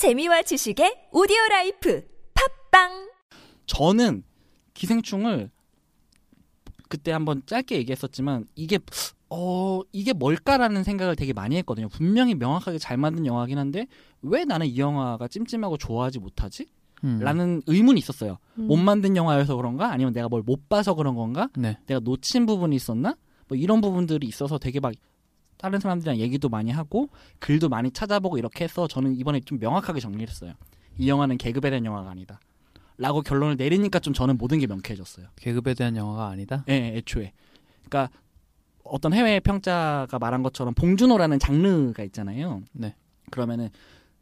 재미와 지식의 오디오 라이프 팟빵 저는 기생충을 그때 한번 짧게 얘기했었지만 이게 어 이게 뭘까라는 생각을 되게 많이 했거든요. 분명히 명확하게 잘 만든 영화긴 한데 왜 나는 이 영화가 찜찜하고 좋아하지 못하지? 음. 라는 의문이 있었어요. 음. 못 만든 영화여서 그런가? 아니면 내가 뭘 못 봐서 그런 건가? 네. 내가 놓친 부분이 있었나? 뭐 이런 부분들이 있어서 되게 막 다른 사람들이랑 얘기도 많이 하고 글도 많이 찾아보고 이렇게 해서 저는 이번에 좀 명확하게 정리를 했어요. 이 영화는 계급에 대한 영화가 아니다. 라고 결론을 내리니까 좀 저는 모든 게 명쾌해졌어요. 계급에 대한 영화가 아니다. 예, 애초에. 그러니까 어떤 해외 평자가 말한 것처럼 봉준호라는 장르가 있잖아요. 네. 그러면은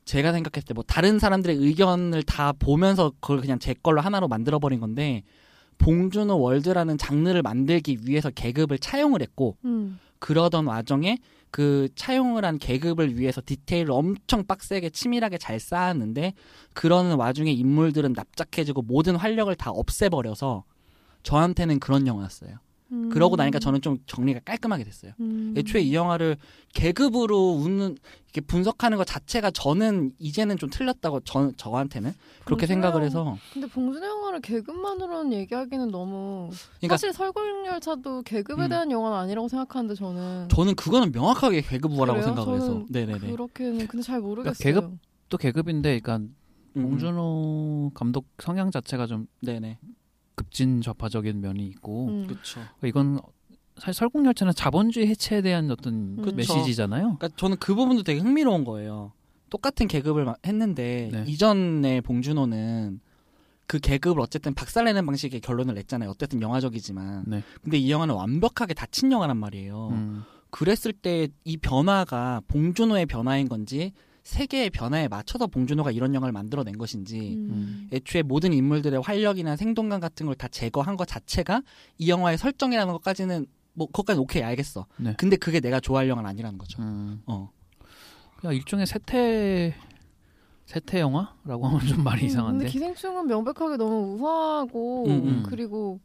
제가 생각했을 때 뭐 다른 사람들의 의견을 다 보면서 그걸 그냥 제 걸로 하나로 만들어 버린 건데 봉준호 월드라는 장르를 만들기 위해서 계급을 차용을 했고 음. 그러던 와중에 그 차용을 한 계급을 위해서 디테일을 엄청 빡세게 치밀하게 잘 쌓았는데 그러는 와중에 인물들은 납작해지고 모든 활력을 다 없애버려서 저한테는 그런 영화였어요. 음. 그러고 나니까 저는 좀 정리가 깔끔하게 됐어요. 음. 애초에 이 영화를 계급으로 웃는 이렇게 분석하는 것 자체가 저는 이제는 좀 틀렸다고 저 저한테는 그렇게 봉준호 생각을 영- 해서 근데 봉준호 영화를 계급만으로는 얘기하기는 너무 그러니까 사실 설국열차도 계급에 음. 대한 영화는 아니라고 생각하는데 저는 저는 그거는 명확하게 계급 우화라고 그래요? 생각을 해서 네네네 그렇게는 근데 잘 모르겠어요. 계급- 또 계급인데, 그러니까 음, 음. 봉준호 감독 성향 자체가 좀 네네 급진 좌파적인 면이 있고 음. 그렇죠. 이건 사실 설국열차는 자본주의 해체에 대한 어떤 음. 그쵸. 메시지잖아요. 그러니까 저는 그 부분도 되게 흥미로운 거예요. 똑같은 계급을 마- 했는데 네. 이전에 봉준호는 그 계급을 어쨌든 박살내는 방식의 결론을 냈잖아요. 어쨌든 영화적이지만. 네. 근데 이 영화는 완벽하게 닫힌 영화란 말이에요. 음. 그랬을 때 이 변화가 봉준호의 변화인 건지 세계의 변화에 맞춰서 봉준호가 이런 영화를 만들어낸 것인지 음. 애초에 모든 인물들의 활력이나 생동감 같은 걸 다 제거한 것 자체가 이 영화의 설정이라는 것까지는 뭐 그것까지 오케이 알겠어. 네. 근데 그게 내가 좋아할 영화는 아니라는 거죠. 음. 어. 그냥 일종의 세태 세태 영화라고 하면 좀 말이 음, 이상한데. 근데 기생충은 명백하게 너무 우아하고 음, 음. 그리고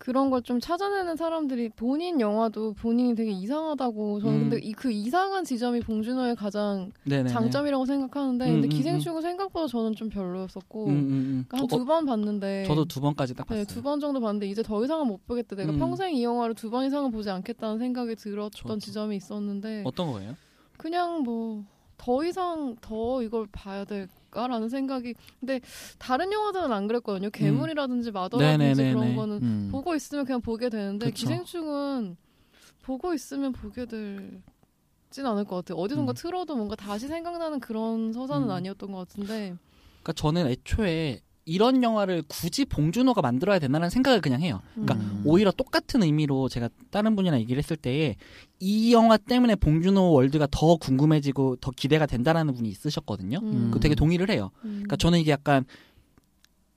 그런 걸 좀 찾아내는 사람들이 본인 영화도 본인이 되게 이상하다고 저는 음. 근데 이 그 이상한 지점이 봉준호의 가장 네네. 장점이라고 생각하는데 음, 근데 음, 기생충은 생각보다 저는 좀 별로였었고 음, 음, 음. 한 저- 두번 봤는데 저도 두 번까지 딱 봤어요. 네, 두 번 정도 봤는데 이제 더 이상은 못 보겠다. 내가 음. 평생 이 영화를 두 번 이상은 보지 않겠다는 생각이 들었던 저도. 지점이 있었는데 어떤 거예요? 그냥 뭐 더 이상 더 이걸 봐야 될 까라는 생각이 근데 다른 영화들은 안 그랬거든요. 괴물이라든지 마더라든지 음. 네네네네. 그런 거는 음. 보고 있으면 그냥 보게 되는데 그쵸. 기생충은 보고 있으면 보게 될 진 않을 것 같아요. 어디선가 음. 틀어도 뭔가 다시 생각나는 그런 서사는 음. 아니었던 것 같은데 그러니까 저는 애초에 이런 영화를 굳이 봉준호가 만들어야 된다는 생각을 그냥 해요. 그러니까 음. 오히려 똑같은 의미로 제가 다른 분이랑 얘기를 했을 때에 이 영화 때문에 봉준호 월드가 더 궁금해지고 더 기대가 된다라는 분이 있으셨거든요. 음. 그 되게 동의를 해요. 음. 그러니까 저는 이게 약간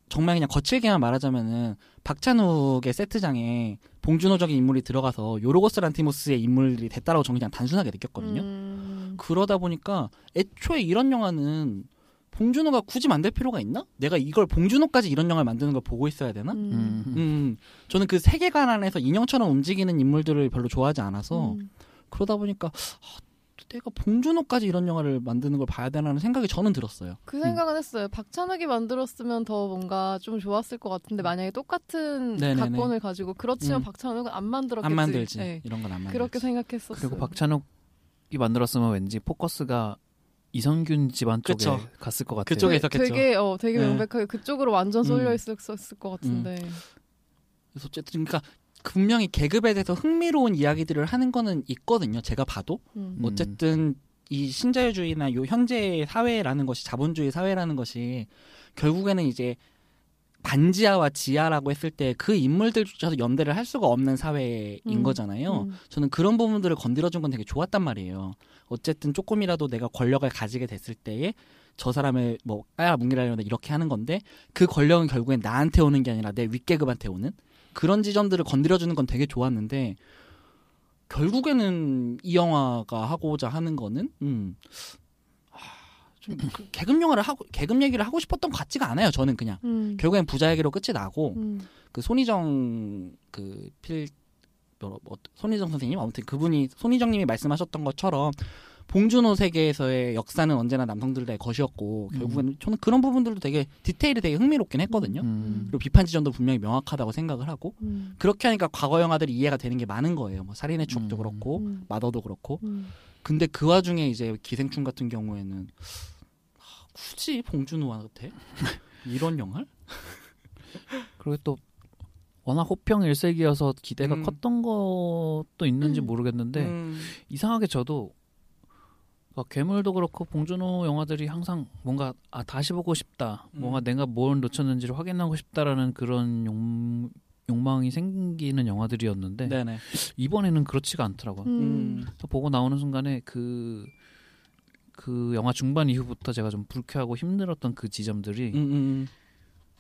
정말 그냥 거칠게만 말하자면은 박찬욱의 세트장에 봉준호적인 인물이 들어가서 요르고스 란티모스의 인물이 됐다라고 저는 그냥 단순하게 느꼈거든요. 음. 그러다 보니까 애초에 이런 영화는 봉준호가 굳이 만들 필요가 있나? 내가 이걸 봉준호까지 이런 영화를 만드는 걸 보고 있어야 되나? 음, 음. 음. 저는 그 세계관 안에서 인형처럼 움직이는 인물들을 별로 좋아하지 않아서 음. 그러다 보니까 아, 내가 봉준호까지 이런 영화를 만드는 걸 봐야 되나라는 생각이 저는 들었어요. 그 생각은 했어요. 박찬욱이 만들었으면 더 뭔가 좀 좋았을 것 같은데 만약에 똑같은 네네네. 각본을 가지고 그렇지만 음. 박찬욱은 안 만들었겠지. 안 만들지. 네. 이런 건 안 만들지. 그렇게 생각했었어요. 그리고 박찬욱이 만들었으면 왠지 포커스가 이성균 집안 쪽에 그쵸. 갔을 것 같아요. 그쪽에 있었겠죠. 되게 어 되게 네. 명백하게 그쪽으로 완전 쏠려 음. 있었을 것 같은데. 그래서 어쨌든 그러니까 분명히 계급에 대해서 흥미로운 이야기들을 하는 거는 있거든요. 제가 봐도 음. 음. 어쨌든 이 신자유주의나 요 현재 사회라는 것이 자본주의 사회라는 것이 결국에는 이제 반지하와 지하라고 했을 때 그 인물들조차도 연대를 할 수가 없는 사회인 음. 거잖아요. 음. 저는 그런 부분들을 건드려준 건 되게 좋았단 말이에요. 어쨌든 조금이라도 내가 권력을 가지게 됐을 때에 저 사람을 뭐 까야 뭉개라려다 이렇게 하는 건데 그 권력은 결국엔 나한테 오는 게 아니라 내 윗계급한테 오는 그런 지점들을 건드려주는 건 되게 좋았는데 결국에는 이 영화가 하고자 하는 거는 음. 아, 좀그 계급 영화를 하고 계급 얘기를 하고 싶었던 것 같지가 않아요. 저는 그냥 음. 결국엔 부자 얘기로 끝이 나고 음. 그 손희정 그필 뭐, 뭐, 손희정 선생님 아무튼 그분이 손희정님이 말씀하셨던 것처럼 봉준호 세계에서의 역사는 언제나 남성들의 것이었고 결국에는 저는 그런 부분들도 되게 디테일이 되게 흥미롭긴 했거든요. 음. 그리고 비판 지점도 분명히 명확하다고 생각을 하고 음. 그렇게 하니까 과거 영화들이 이해가 되는 게 많은 거예요. 뭐 살인의 추억도 음. 그렇고 음. 마더도 그렇고. 음. 근데 그 와중에 이제 기생충 같은 경우에는 하, 굳이 봉준호한테 이런 영화를? 그리고 또 워낙 호평 일색이어서 기대가 음. 컸던 것도 있는지 음. 모르겠는데 음. 이상하게 저도 어, 괴물도 그렇고 봉준호 영화들이 항상 뭔가 아 다시 보고 싶다 음. 뭔가 내가 뭘 놓쳤는지를 확인하고 싶다라는 그런 욕, 욕망이 생기는 영화들이었는데 네네. 이번에는 그렇지가 않더라고요. 음. 음. 또 보고 나오는 순간에 그, 그 영화 중반 이후부터 제가 좀 불쾌하고 힘들었던 그 지점들이 음, 음.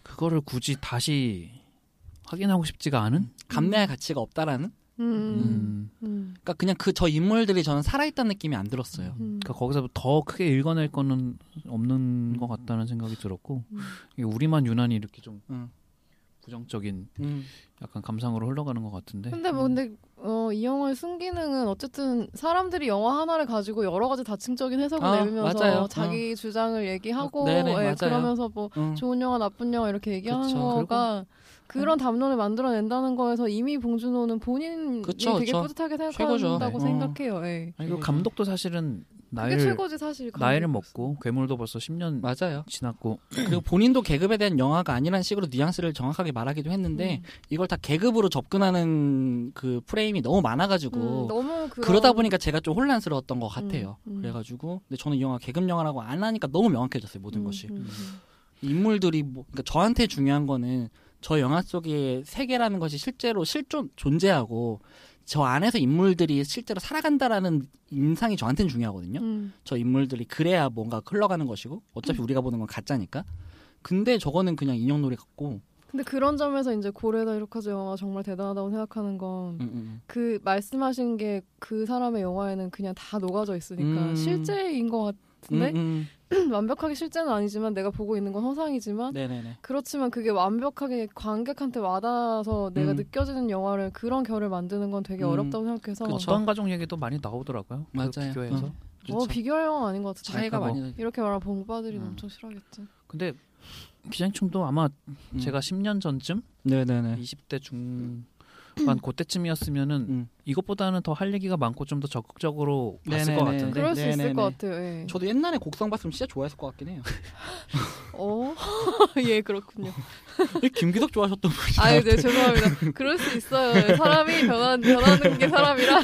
그거를 굳이 다시 확인하고 싶지가 않은? 감내할 가치가 없다라는? 음. 음. 음. 그러니까 그냥 그 저 인물들이 저는 살아있다는 느낌이 안 들었어요. 음. 그러니까 거기서 더 크게 읽어낼 거는 없는 것 같다는 생각이 들었고 음. 이게 우리만 유난히 이렇게 좀 음. 부정적인 음. 약간 감상으로 흘러가는 것 같은데 근데 뭐 근데 어, 이 영화의 순기능은 어쨌든 사람들이 영화 하나를 가지고 여러 가지 다층적인 해석을 아, 내면서 맞아요. 자기 주장을 얘기하고 어, 네네, 예. 그러면서 뭐 음. 좋은 영화 나쁜 영화 이렇게 얘기하는 그쵸. 거가 그런 담론을 만들어낸다는 거에서 이미 봉준호는 본인이 그쵸, 되게 그쵸. 뿌듯하게. 생각한다고 네. 생각해요. 예. 아니, 그 감독도 사실은 나이를 최고지 사실. 나이를. 먹고 괴물도 벌써 10년 맞아요. 지났고 그리고 본인도 계급에 대한 영화가 아니라는 식으로 뉘앙스를 정확하게 말하기도 했는데 음. 이걸 다 계급으로 접근하는 그 프레임이 너무 많아가지고 음, 너무 그런- 그러다 보니까 제가 좀 혼란스러웠던 것 같아요. 음, 음. 그래가지고 근데 저는 이 영화 계급 영화라고 안 하니까 너무 명확해졌어요 모든 음, 것이 음, 음. 인물들이 뭐 그러니까 저한테 중요한 거는 저 영화 속의 세계라는 것이 실제로 실존 존재하고 저 안에서 인물들이 실제로 살아간다라는 인상이 저한테는 중요하거든요. 음. 저 인물들이 그래야 뭔가 흘러가는 것이고 어차피 우리가 보는 건 가짜니까. 근데 저거는 그냥 인형놀이 같고. 근데 그런 점에서 이제 고레다 이로카즈 영화가 정말 대단하다고 생각하는 건 음, 그 음. 말씀하신 게 그 사람의 영화에는 그냥 다 녹아져 있으니까 음. 실제인 것 같 은데 음, 음. 완벽하게 실제는 아니지만 내가 보고 있는 건 허상이지만 네네네. 그렇지만 그게 완벽하게 관객한테 와닿아서 내가 음. 느껴지는 영화를 그런 결을 만드는 건 되게 음. 어렵다고 생각해서 그쵸. 어떤 가족 얘기도 많이 나오더라고요. 그 맞아요. 비교해서. 응. 어 그렇죠. 비교할 영화 아닌 것 같아 차이가 뭐- 많이 나. 이렇게 말하면 봉빠들이 음. 엄청 싫어하겠지 근데 기생충도 아마 음. 제가 10년 전쯤 네네네. 20대 중 반 그때쯤이었으면은 음. 이것보다는 더 할 얘기가 많고 좀 더 적극적으로 봤을 네네네. 것 같은데 그럴 수 있을 네네네. 것 같아요 예. 저도 옛날에 곡성 봤으면 진짜 좋아했을 것 같긴 해요. 어? 예 그렇군요 김기덕 좋아하셨던 분이. 아유 네 죄송합니다 그럴 수 있어요 사람이 변한, 변하는 게 사람이라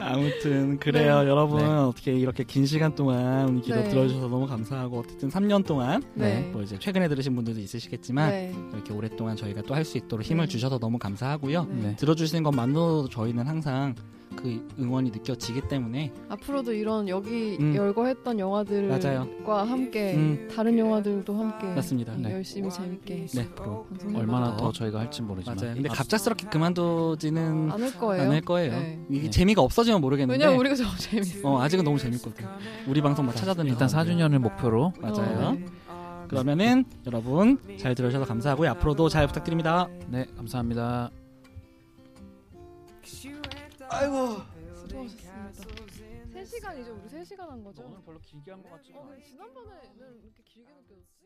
아무튼 그래요 네. 여러분 네. 어떻게 이렇게 긴 시간 동안 기도 네. 들어주셔서 너무 감사하고 어쨌든 3년 동안 네. 뭐 이제 최근에 들으신 분들도 있으시겠지만 네. 이렇게 오랫동안 저희가 또 할 수 있도록 힘을 네. 주셔서 너무 감사하고요 네. 네. 들어주시는 것만으로도 저희는 항상 그 응원이 느껴지기 때문에 앞으로도 이런 여기 음. 열거했던 영화들과 맞아요. 함께 음. 다른 영화들도 함께 맞습니다. 네. 열심히 재밌게 네 앞으로 얼마나 더 저희가 할지 모르지만 맞아요 근데 앞- 갑작스럽게 그만두지는 않을 거예요. 않을 거예요 네. 이게 네. 재미가 없어지면 모르겠는데 왜냐면 우리가 너무 재밌어. 어 아직은 너무 재밌거든 우리 방송 막 찾아듣는 일단 사람들. 4주년을 목표로 맞아요 어, 네. 그러면은 여러분 잘 들어주셔서 감사하고요 앞으로도 잘 부탁드립니다 네 감사합니다. 수고하셨습니다. 3시간이죠? 우리 3시간 한 거죠? 별로 길게 한 것 같지 어, 근데 지난번에는 이렇게 길게 느껴졌지?